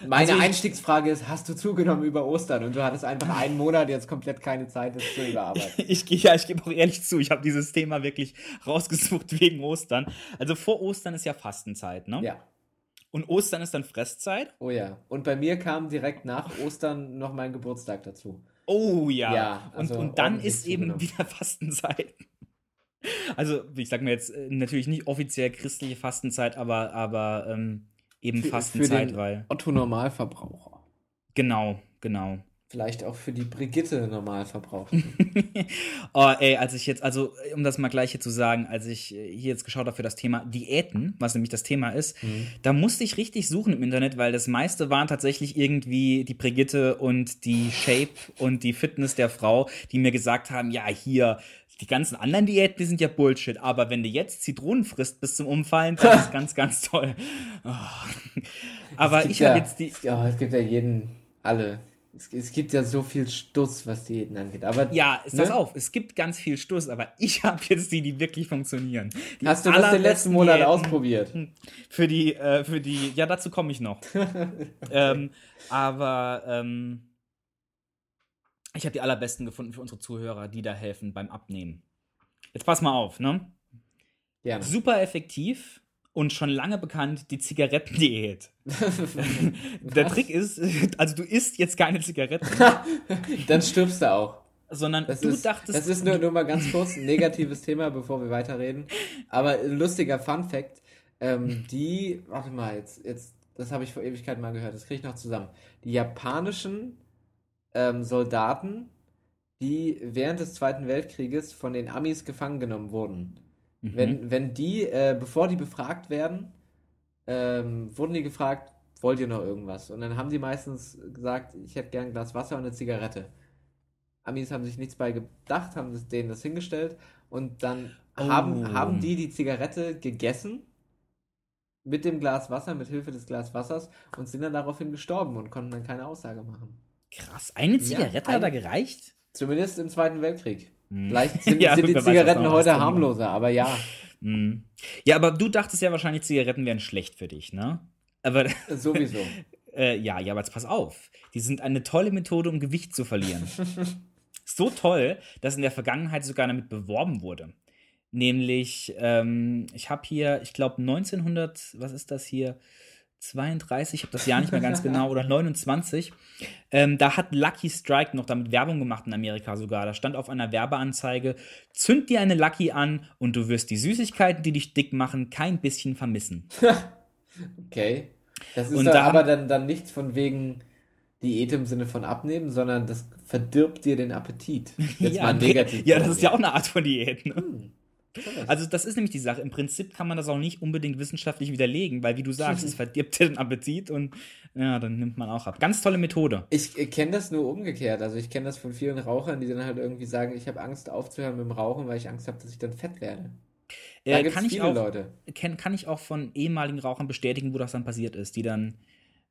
meine Also ich- Einstiegsfrage ist, hast du zugenommen über Ostern? Und du hattest einfach einen Monat jetzt komplett keine Zeit, das zu überarbeiten. Ich gehe ja, ich gebe auch ehrlich zu, ich habe dieses Thema wirklich rausgesucht wegen Ostern. Also vor Ostern ist ja Fastenzeit, ne? Ja, Und Ostern ist dann Fresszeit. oh ja. Und bei mir kam direkt nach Ostern noch mein Geburtstag dazu. Oh ja. Ja, also und, und dann ist eben zugenommen. wieder Fastenzeit. Also, ich sag mir jetzt äh, natürlich nicht offiziell christliche Fastenzeit, aber, aber ähm, eben Für- Fastenzeit, für den weil. Otto Normalverbraucher. Genau, genau. Vielleicht auch für die Brigitte Normalverbraucher. oh, ey, als ich jetzt, also um das mal gleich hier zu sagen, als ich hier jetzt geschaut habe für das Thema Diäten, was nämlich das Thema ist, da musste ich richtig suchen im Internet, weil das meiste waren tatsächlich irgendwie die Brigitte und die Shape und die Fitness der Frau, die mir gesagt haben, ja, hier, die ganzen anderen Diäten, die sind ja Bullshit, aber wenn du jetzt Zitronen frisst bis zum Umfallen, das ist ganz, ganz toll. Oh. Aber ich ja, habe jetzt die, Ja, es gibt ja jeden, alle. Es, es gibt ja so viel Stuss, was Diäten angeht. Aber Ja, ist das Ne? auf. Es gibt ganz viel Stuss, aber ich habe jetzt die, die wirklich funktionieren. Die hast du das den letzten Monat Diäten ausprobiert? Für die, äh, für die, ja, dazu komme ich noch. ähm, aber ähm, ich habe die allerbesten gefunden für unsere Zuhörer, die da helfen beim Abnehmen. Jetzt pass mal auf, ne? Gerne. Super effektiv und schon lange bekannt die Zigarettendiät. Der Trick ist, also du isst jetzt keine Zigaretten, Dann stirbst du auch. sondern Das du ist, dachtest, das ist nur, nur mal ganz kurz ein negatives Thema, bevor wir weiterreden. Aber ein lustiger Fun Fact. Ähm, die, warte mal, jetzt, jetzt, das habe ich vor Ewigkeit mal gehört, das kriege ich noch zusammen. Die japanischen ähm, Soldaten, die während des Zweiten Weltkrieges von den Amis gefangen genommen wurden. Mhm. Wenn, wenn die, äh, bevor die befragt werden, ähm, wurden die gefragt, wollt ihr noch irgendwas? Und dann haben die meistens gesagt, ich hätte gern ein Glas Wasser und eine Zigarette. Amis haben sich nichts bei gedacht, haben denen das hingestellt und dann Oh. haben, haben die die Zigarette gegessen mit dem Glas Wasser, mit Hilfe des Glas Wassers und sind dann daraufhin gestorben und konnten dann keine Aussage machen. Krass, eine Zigarette ein- hat da gereicht? Zumindest im Zweiten Weltkrieg. Hm. Vielleicht sind, Ja, sind die Zigaretten heute harmloser, aber ja, Mhm. Ja, aber du dachtest ja wahrscheinlich, Zigaretten wären schlecht für dich, ne? Aber sowieso. äh, ja, ja, aber jetzt pass auf. Die sind eine tolle Methode, um Gewicht zu verlieren. so toll, dass in der Vergangenheit sogar damit beworben wurde. Nämlich, ähm, ich habe hier, ich glaube 1900, was ist das hier? 32, ich habe das Jahr nicht mehr ganz genau, oder 29. Ähm, da hat Lucky Strike noch damit Werbung gemacht in Amerika sogar. Da stand auf einer Werbeanzeige: Zünd dir eine Lucky an und du wirst die Süßigkeiten, die dich dick machen, kein bisschen vermissen. Okay. Das ist Und dann da- aber dann, dann nichts von wegen Diät im Sinne von abnehmen, sondern das verdirbt dir den Appetit. Jetzt mal negativ. ja, das ist ja auch eine Art von Diät. Ne? Hm. Also das ist nämlich die Sache. Im Prinzip kann man das auch nicht unbedingt wissenschaftlich widerlegen, weil wie du sagst, es verdirbt dir den Appetit und ja, dann nimmt man auch ab. Ganz tolle Methode. Ich kenne das nur umgekehrt. Also ich kenne das von vielen Rauchern, die dann halt irgendwie sagen, ich habe Angst aufzuhören mit dem Rauchen, weil ich Angst habe, dass ich dann fett werde. Da Äh, kann, ich viele auch, Leute. kann, kann ich auch von ehemaligen Rauchern bestätigen, wo das dann passiert ist, die dann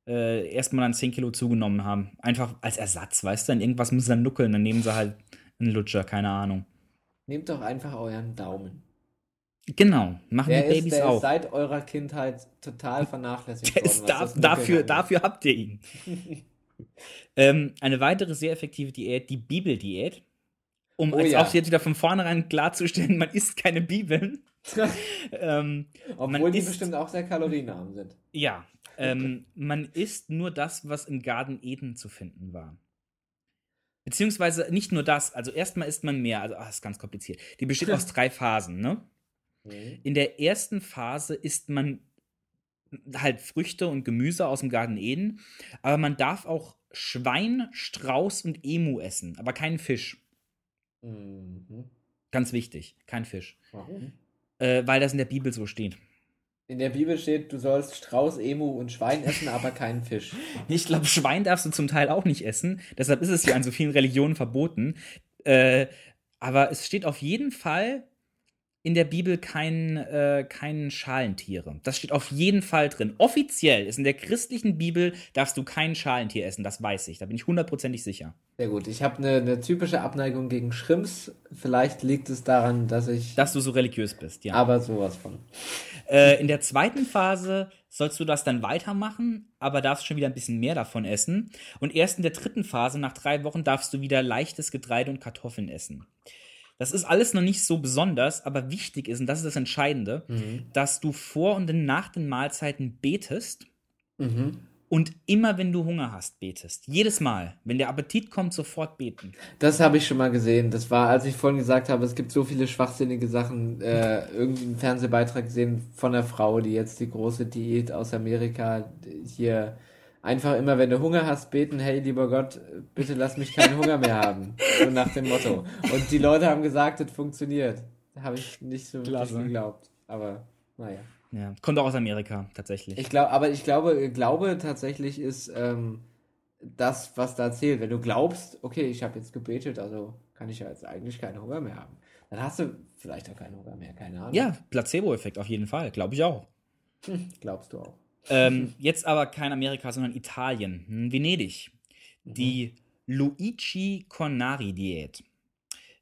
äh, erstmal dann 10 Kilo zugenommen haben. Einfach als Ersatz, weißt du? Dann irgendwas müssen sie dann nuckeln, dann nehmen sie halt einen Lutscher, keine Ahnung. Nehmt doch einfach euren Daumen. Genau, machen Der, die ist, Babys der ist auch. seit eurer Kindheit total vernachlässigt Der worden. ist da, dafür, angeht. dafür habt ihr ihn. ähm, eine weitere sehr effektive Diät, die Bibeldiät. Um Oh als ja. auch jetzt wieder von vornherein klarzustellen, man isst keine Bibeln. ähm, Obwohl die isst- bestimmt auch sehr kalorienarm sind. Ja, ähm, man isst nur das, was im Garten Eden zu finden war. Beziehungsweise nicht nur das, also erstmal isst man mehr, also ach, das ist ganz kompliziert. Die besteht aus drei Phasen, ne? Mhm. In der ersten Phase isst man halt Früchte und Gemüse aus dem Garten Eden, aber man darf auch Schwein, Strauß und Emu essen, aber keinen Fisch. Mhm. Ganz wichtig, kein Fisch. Warum? Äh, weil das in der Bibel so steht. In der Bibel steht, du sollst Strauß, Emu und Schwein essen, aber keinen Fisch. Ich glaube, Schwein darfst du zum Teil auch nicht essen. Deshalb ist es ja an so vielen Religionen verboten. Äh, aber es steht auf jeden Fall in der Bibel kein, äh, kein Schalentiere. Das steht auf jeden Fall drin. Offiziell ist in der christlichen Bibel, darfst du kein Schalentier essen. Das weiß ich. Da bin ich hundertprozentig sicher. Sehr gut. Ich habe eine, eine typische Abneigung gegen Shrimps. Vielleicht liegt es daran, dass ich Dass du so religiös bist, ja. aber sowas von. Äh, in der zweiten Phase sollst du das dann weitermachen, aber darfst schon wieder ein bisschen mehr davon essen. Und erst in der dritten Phase, nach drei Wochen, darfst du wieder leichtes Getreide und Kartoffeln essen. Das ist alles noch nicht so besonders, aber wichtig ist, und das ist das Entscheidende, dass du vor und nach den Mahlzeiten betest Mhm. und immer, wenn du Hunger hast, betest. Jedes Mal. Wenn der Appetit kommt, sofort beten. Das habe ich schon mal gesehen. Das war, als ich vorhin gesagt habe, es gibt so viele schwachsinnige Sachen. Äh, irgendwie einen Fernsehbeitrag gesehen von einer Frau, die jetzt die große Diät aus Amerika hier einfach immer, wenn du Hunger hast, beten, hey lieber Gott, bitte lass mich keinen Hunger mehr haben. So nach dem Motto. Und die Leute haben gesagt, das funktioniert. Habe ich nicht so wirklich geglaubt. Aber naja. Ja. Kommt auch aus Amerika, tatsächlich. Ich glaube, aber ich glaube, Glaube tatsächlich ist ähm, das, was da zählt. Wenn du glaubst, okay, ich habe jetzt gebetet, also kann ich ja jetzt eigentlich keinen Hunger mehr haben. Dann hast du vielleicht auch keinen Hunger mehr, keine Ahnung. ja, Placebo-Effekt auf jeden Fall. Glaube ich auch. Glaubst du auch. Ähm, jetzt aber kein Amerika, sondern Italien. Hm, Venedig. Die Luigi Cornari-Diät.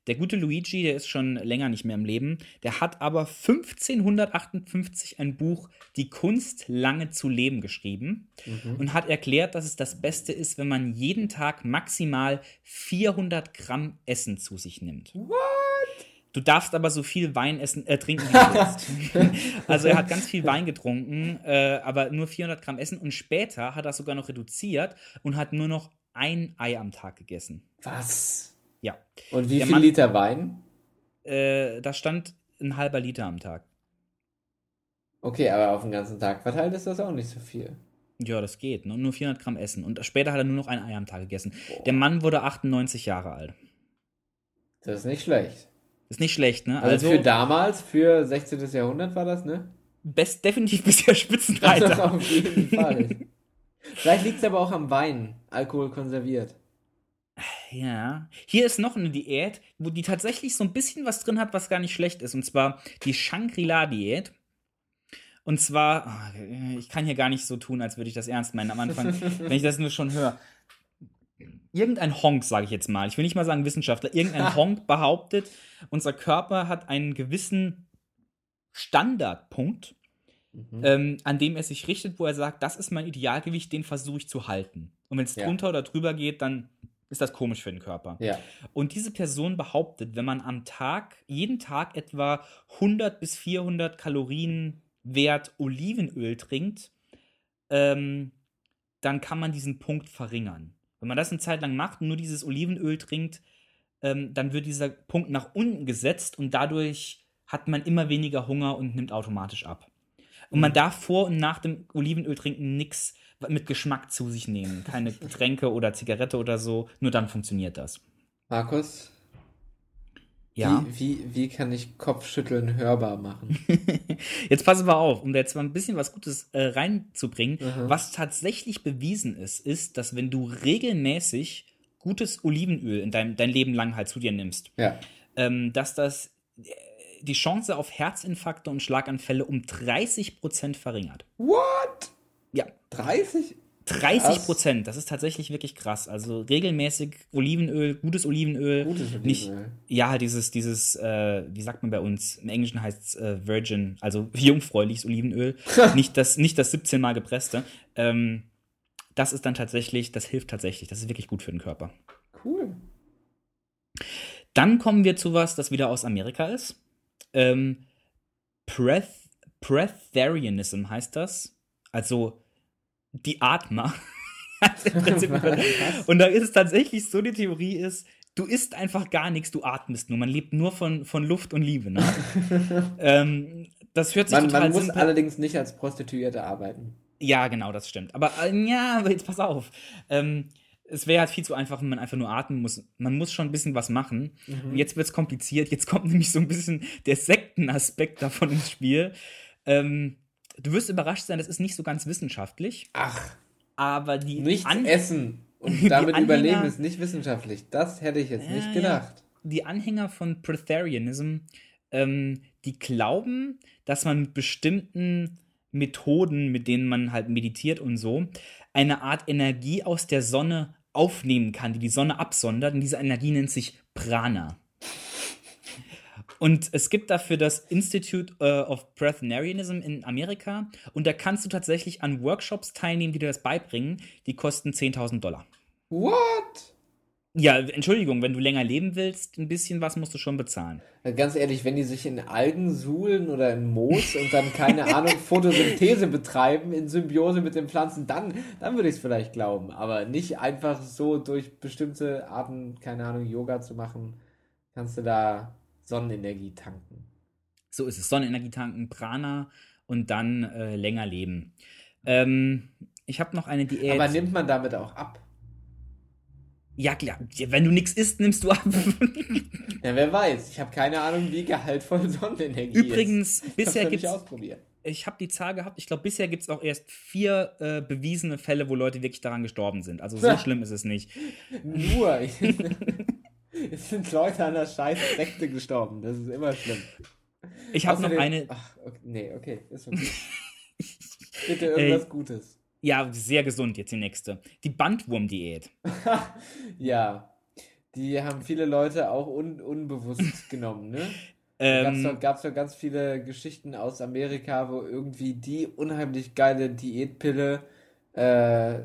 Der gute Luigi, der ist schon länger nicht mehr im Leben. Der hat aber 1558 ein Buch Die Kunst, lange zu leben geschrieben und hat erklärt, dass es das Beste ist, wenn man jeden Tag maximal 400 Gramm Essen zu sich nimmt. Du darfst aber so viel Wein essen, äh, trinken, wie du willst. also er hat ganz viel Wein getrunken, äh, aber nur 400 Gramm essen und später hat er sogar noch reduziert und hat nur noch ein Ei am Tag gegessen. Was? Ja, Und wie Der viel Mann- Liter Wein? äh, da stand ein halber Liter am Tag. Okay, aber auf den ganzen Tag verteilt ist das auch nicht so viel. Ja, das geht. Ne? Nur 400 Gramm essen. Und später hat er nur noch ein Ei am Tag gegessen. Der Mann wurde 98 Jahre alt. Das ist nicht schlecht. Ist nicht schlecht, ne? Also, Also, für damals, für 16. Jahrhundert war das, ne? best, definitiv bisher Spitzenreiter. auf jeden Fall. Vielleicht liegt es aber auch am Wein. Alkohol konserviert. Ja. Hier ist noch eine Diät, wo die tatsächlich so ein bisschen was drin hat, was gar nicht schlecht ist. Und zwar die Shangri-La-Diät. Und zwar, ah, ich kann hier gar nicht so tun, als würde ich das ernst meinen am Anfang, wenn ich das nur schon höre. Irgendein Honk, sage ich jetzt mal, ich will nicht mal sagen Wissenschaftler, irgendein Honk behauptet, unser Körper hat einen gewissen Standardpunkt, ähm, an dem er sich richtet, wo er sagt, das ist mein Idealgewicht, den versuche ich zu halten. Und wenn es Ja. drunter oder drüber geht, dann ist das komisch für den Körper. Ja. Und diese Person behauptet, wenn man am Tag, jeden Tag etwa 100 bis 400 Kalorien Wert Olivenöl trinkt, ähm, dann kann man diesen Punkt verringern. Wenn man das eine Zeit lang macht und nur dieses Olivenöl trinkt, ähm, dann wird dieser Punkt nach unten gesetzt und dadurch hat man immer weniger Hunger und nimmt automatisch ab. Und man darf vor und nach dem Olivenöl trinken nichts mit Geschmack zu sich nehmen. Keine Getränke oder Zigarette oder so. Nur dann funktioniert das. Markus, Ja. wie, wie, wie kann ich Kopfschütteln hörbar machen? Jetzt pass aber auf, um da jetzt mal ein bisschen was Gutes äh, reinzubringen. Mhm. Was tatsächlich bewiesen ist, ist, dass wenn du regelmäßig gutes Olivenöl in deinem dein Leben lang halt zu dir nimmst, ja. ähm, dass das äh, die Chance auf Herzinfarkte und Schlaganfälle um 30% verringert. What? Ja, 30? 30 Krass. Prozent, das ist tatsächlich wirklich krass. Also regelmäßig Olivenöl, gutes Olivenöl. Gutes Nicht, Olivenöl. ja, dieses, dieses, äh, wie sagt man bei uns? Im Englischen heißt es äh, Virgin, also jungfräuliches Olivenöl. nicht, das, nicht das 17 Mal gepresste. Ähm, das ist dann tatsächlich, das hilft tatsächlich. Das ist wirklich gut für den Körper. Cool. Dann kommen wir zu was, das wieder aus Amerika ist. Ähm, Breath, Breatharianism heißt das. Also die Atmer. Also? Und da ist es tatsächlich so, die Theorie ist, du isst einfach gar nichts, du atmest nur. Man lebt nur von, von Luft und Liebe. Ne? ähm, das hört sich Man, total man muss simpel allerdings nicht als Prostituierte arbeiten. Ja, genau, das stimmt. Aber äh, ja, aber jetzt pass auf. Ähm, es wäre halt viel zu einfach, wenn man einfach nur atmen muss. Man muss schon ein bisschen was machen. Und jetzt wird es kompliziert. Jetzt kommt nämlich so ein bisschen der Sektenaspekt davon ins Spiel. Ähm, du wirst überrascht sein, das ist nicht so ganz wissenschaftlich, Ach, aber die nicht An- essen und damit Anhänger- überleben ist nicht wissenschaftlich. Das hätte ich jetzt Ja, nicht gedacht. die Anhänger von Breatharianism, ähm, die glauben, dass man mit bestimmten Methoden, mit denen man halt meditiert und so, eine Art Energie aus der Sonne aufnehmen kann, die die Sonne absondert. Und diese Energie nennt sich Prana. Und es gibt dafür das Institute äh, of Breatharianism in Amerika. Und da kannst du tatsächlich an Workshops teilnehmen, die dir das beibringen. Die kosten 10.000 Dollar. What? Ja, Entschuldigung, wenn du länger leben willst, ein bisschen was musst du schon bezahlen. Ja, Ganz ehrlich, wenn die sich in Algen suhlen oder in Moos und dann, keine Ahnung, Photosynthese betreiben in Symbiose mit den Pflanzen, dann, dann würde ich es vielleicht glauben. Aber nicht einfach so durch bestimmte Arten, keine Ahnung, Yoga zu machen, kannst du da Sonnenenergie tanken. So ist es. Sonnenenergie tanken, Prana und dann äh, länger leben. Ähm, ich habe noch eine Diät. Aber nimmt man damit auch ab? ja, klar. Wenn du nichts isst, nimmst du ab. Ja, wer weiß. Ich habe keine Ahnung, wie gehaltvoll Sonnenenergie Übrigens, ist. bisher du gibt's. nicht ausprobieren. Ich habe die Zahl gehabt. Ich glaube, bisher gibt es auch erst vier äh, bewiesene Fälle, wo Leute wirklich daran gestorben sind. Also so schlimm ist es nicht. Nur. es sind Leute an der scheiß Sekte gestorben. Das ist immer schlimm. Ich habe noch eine. Ach, okay, nee, okay. Ist okay. Bitte irgendwas Ey. Gutes. Ja, sehr gesund jetzt die nächste. Die Bandwurm-Diät. Ja. Die haben viele Leute auch un unbewusst genommen, ne? Da Ähm, doch, gab's doch ganz viele Geschichten aus Amerika, wo irgendwie die unheimlich geile Diätpille, äh,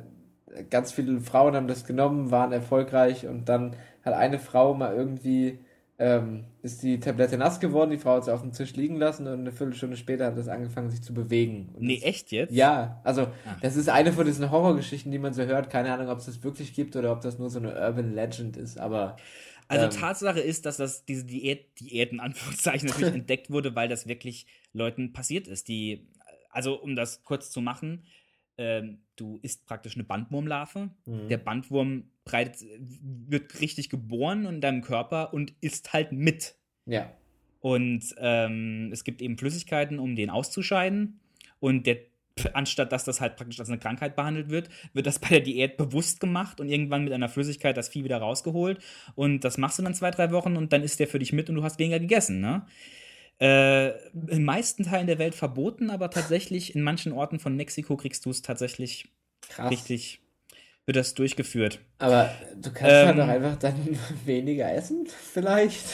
ganz viele Frauen haben das genommen, waren erfolgreich und dann hat eine Frau mal irgendwie, ähm, ist die Tablette nass geworden, die Frau hat sie auf dem Tisch liegen lassen und eine Viertelstunde später hat das angefangen sich zu bewegen. Und nee, das- echt jetzt? ja, also Ah. das ist eine von diesen Horrorgeschichten, die man so hört. Keine Ahnung, ob es das wirklich gibt oder ob das nur so eine Urban Legend ist, aber Also Ähm. Tatsache ist, dass das diese Diät, Diät in Anführungszeichen natürlich entdeckt wurde, weil das wirklich Leuten passiert ist. Die, also um das kurz zu machen, ähm, du isst praktisch eine Bandwurmlarve. Mhm. Der Bandwurm breitet, wird richtig geboren in deinem Körper und isst halt mit. ja. Und ähm, es gibt eben Flüssigkeiten, um den auszuscheiden. Und der, anstatt dass das halt praktisch als eine Krankheit behandelt wird, wird das bei der Diät bewusst gemacht und irgendwann mit einer Flüssigkeit das Vieh wieder rausgeholt. Und das machst du dann zwei, drei Wochen und dann ist der für dich mit und du hast weniger gegessen. Ne? Äh, in meisten Teilen der Welt verboten, aber tatsächlich in manchen Orten von Mexiko kriegst du es tatsächlich Krass. richtig, wird das durchgeführt. Aber du kannst Ähm. halt doch einfach dann weniger essen, vielleicht.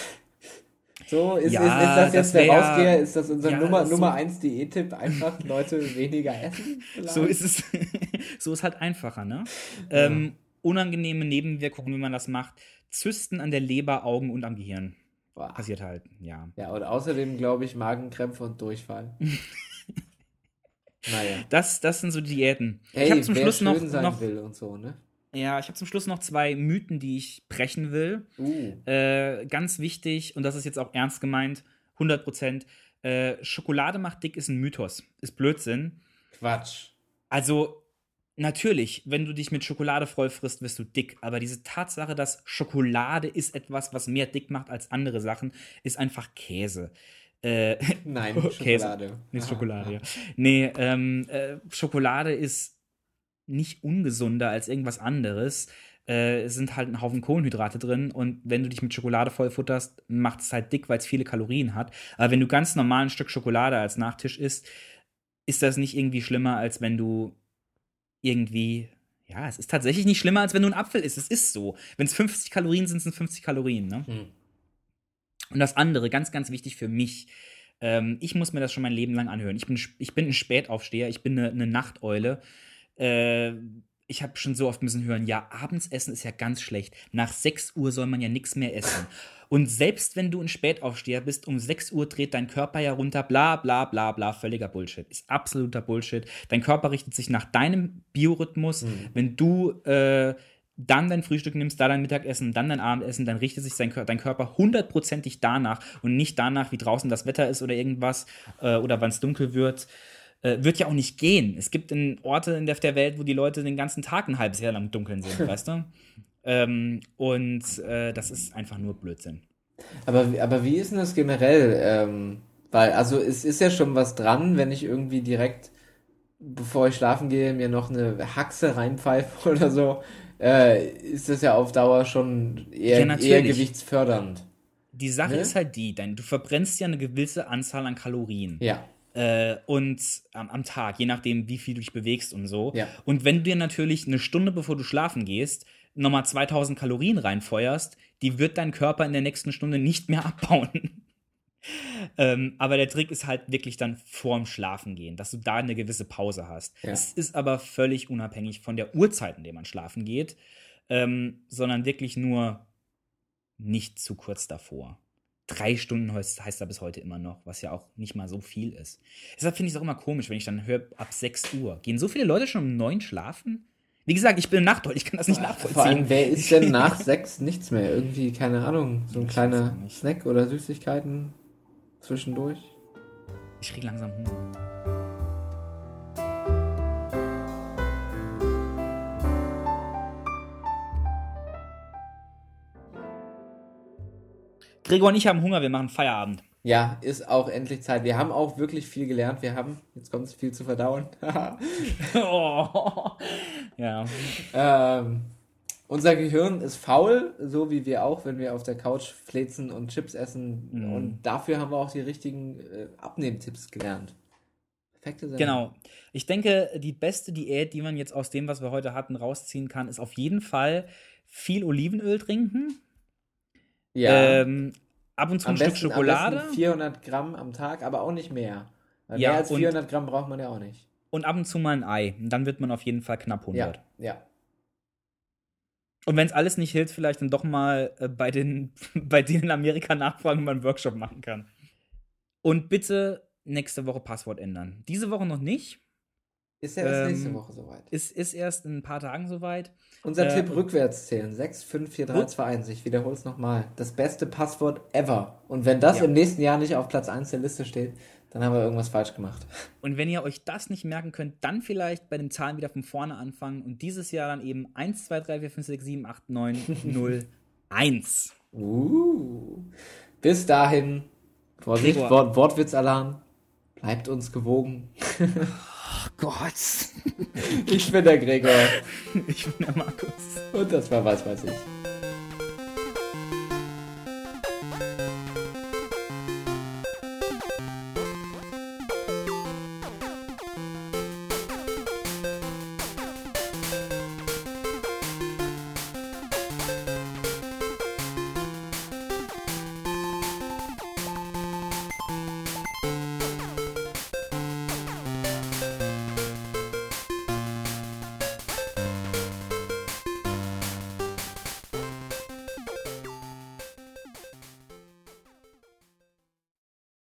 So, ist, Ja, ist, ist das das jetzt der wär- Rausgeher? Ist das unser Ja, Nummer, so- Nummer 1 Diät-Tipp? Einfach Leute weniger essen? Vielleicht? So ist es. so ist halt einfacher, ne? Ähm, unangenehme Nebenwirkungen, wie man das macht. Zysten an der Leber, Augen und am Gehirn. Boah. Passiert halt, ja. Ja, und außerdem glaube ich Magenkrämpfe und Durchfall. Naja. Das, das sind so Diäten. Hey, ich habe zum Schluss noch, noch will und so, ne? ja, ich habe zum Schluss noch zwei Mythen, die ich brechen will. Uh. Äh, ganz wichtig, und das ist jetzt auch ernst gemeint, 100 Prozent. Äh, Schokolade macht dick ist ein Mythos, ist Blödsinn. Quatsch. Also, natürlich, wenn du dich mit Schokolade voll frisst, wirst du dick. Aber diese Tatsache, dass Schokolade ist etwas, was mehr dick macht als andere Sachen, ist einfach Käse. Äh, Nein, Käse. Schokolade. Nicht Aha, Schokolade, ja. Nee, ähm, äh, Schokolade ist nicht ungesunder als irgendwas anderes. Äh, es sind halt ein Haufen Kohlenhydrate drin und wenn du dich mit Schokolade vollfutterst, macht es halt dick, weil es viele Kalorien hat. Aber wenn du ganz normal ein Stück Schokolade als Nachtisch isst, ist das nicht irgendwie schlimmer, als wenn du irgendwie. Ja, es ist tatsächlich nicht schlimmer, als wenn du einen Apfel isst. Es ist so. Wenn es 50 Kalorien sind, sind es 50 Kalorien, ne? Hm. Und das andere, ganz, ganz wichtig für mich, ähm, ich muss mir das schon mein Leben lang anhören. Ich bin, ich bin ein Spätaufsteher, ich bin eine, eine Nachteule. Äh, ich habe schon so oft müssen hören, ja, abends essen ist ja ganz schlecht. Nach 6 Uhr soll man ja nichts mehr essen. Und selbst wenn du ein Spätaufsteher bist, um 6 Uhr dreht dein Körper ja runter, bla bla bla bla, völliger Bullshit. Ist absoluter Bullshit. Dein Körper richtet sich nach deinem Biorhythmus. Wenn du äh, dann dein Frühstück nimmst, da dein Mittagessen, dann dein Abendessen, dann richtet sich sein, dein Körper hundertprozentig danach und nicht danach, wie draußen das Wetter ist oder irgendwas äh, oder wann es dunkel wird. Äh, wird ja auch nicht gehen. Es gibt in Orte in der, der Welt, wo die Leute den ganzen Tag ein halbes Jahr lang im Dunkeln sind, weißt du? Ähm, und äh, das ist einfach nur Blödsinn. Aber, wie- aber wie ist denn das generell? Ähm, weil, also es ist ja schon was dran, wenn ich irgendwie direkt, bevor ich schlafen gehe, mir noch eine Haxe reinpfeife oder so, äh, ist das ja auf Dauer schon eher, Ja, eher gewichtsfördernd. Die Sache Ne? ist halt die, dein, du verbrennst ja eine gewisse Anzahl an Kalorien. Ja. Äh, und am, am Tag, je nachdem, wie viel du dich bewegst und so. Ja. Und wenn du dir natürlich eine Stunde bevor du schlafen gehst, nochmal 2000 Kalorien reinfeuerst, die wird dein Körper in der nächsten Stunde nicht mehr abbauen. ähm, aber der Trick ist halt wirklich dann vorm Schlafen gehen, dass du da eine gewisse Pause hast. Ja. Es ist aber völlig unabhängig von der Uhrzeit, in der man schlafen geht, ähm, sondern wirklich nur nicht zu kurz davor. Drei Stunden heißt, heißt da bis heute immer noch, was ja auch nicht mal so viel ist. Deshalb finde ich es auch immer komisch, wenn ich dann höre, ab 6 Uhr. Gehen so viele Leute schon um 9 schlafen? Wie gesagt, ich bin ein Nachtdeut, ich kann das nicht nachvollziehen. Vor allem, wer isst denn nach sechs nichts mehr? Irgendwie, keine Ahnung, so ein Ich kleiner. Snack oder Süßigkeiten zwischendurch? Ich krieg langsam Hunger. Gregor und ich haben Hunger, wir machen Feierabend. Ja, ist auch endlich Zeit. Wir haben auch wirklich viel gelernt. Wir haben, jetzt kommt es viel zu verdauen. oh. Ja. ähm, unser Gehirn ist faul, so wie wir auch, wenn wir auf der Couch flezen und Chips essen. Mhm. Und dafür haben wir auch die richtigen äh, Abnehmtipps gelernt. Perfekte Sendung. Genau. Ich denke, die beste Diät, die man jetzt aus dem, was wir heute hatten, rausziehen kann, ist auf jeden Fall viel Olivenöl trinken. Ja. Ähm, ab und zu am ein Stück besten, am Schokolade. besten 400 Gramm am Tag, aber auch nicht mehr. Weil Ja, mehr als und- 400 Gramm braucht man ja auch nicht. und ab und zu mal ein Ei. Und dann wird man auf jeden Fall knapp 100. Ja, ja. Und wenn es alles nicht hilft, vielleicht dann doch mal äh, bei, den, bei denen in Amerika nachfragen, ob man einen Workshop machen kann. Und bitte nächste Woche Passwort ändern. Diese Woche noch nicht. Ist ja erst Ähm, nächste Woche soweit. Ist, ist erst in ein paar Tagen soweit. Unser äh, Tipp rückwärts zählen. 6, 5, 4, 3, 2, 1. Ich wiederhole es nochmal. Das beste Passwort ever. Und wenn das Ja. im nächsten Jahr nicht auf Platz 1 der Liste steht, dann haben wir irgendwas falsch gemacht. Und wenn ihr euch das nicht merken könnt, dann vielleicht bei den Zahlen wieder von vorne anfangen und dieses Jahr dann eben 1, 2, 3, 4, 5, 6, 7, 8, 9, 0, 1. Uh. Bis dahin, Vorsicht. Wort, Wortwitzalarm. Bleibt uns gewogen. Gott. Ich bin der Gregor. Ich bin der Markus. Und das war was weiß ich.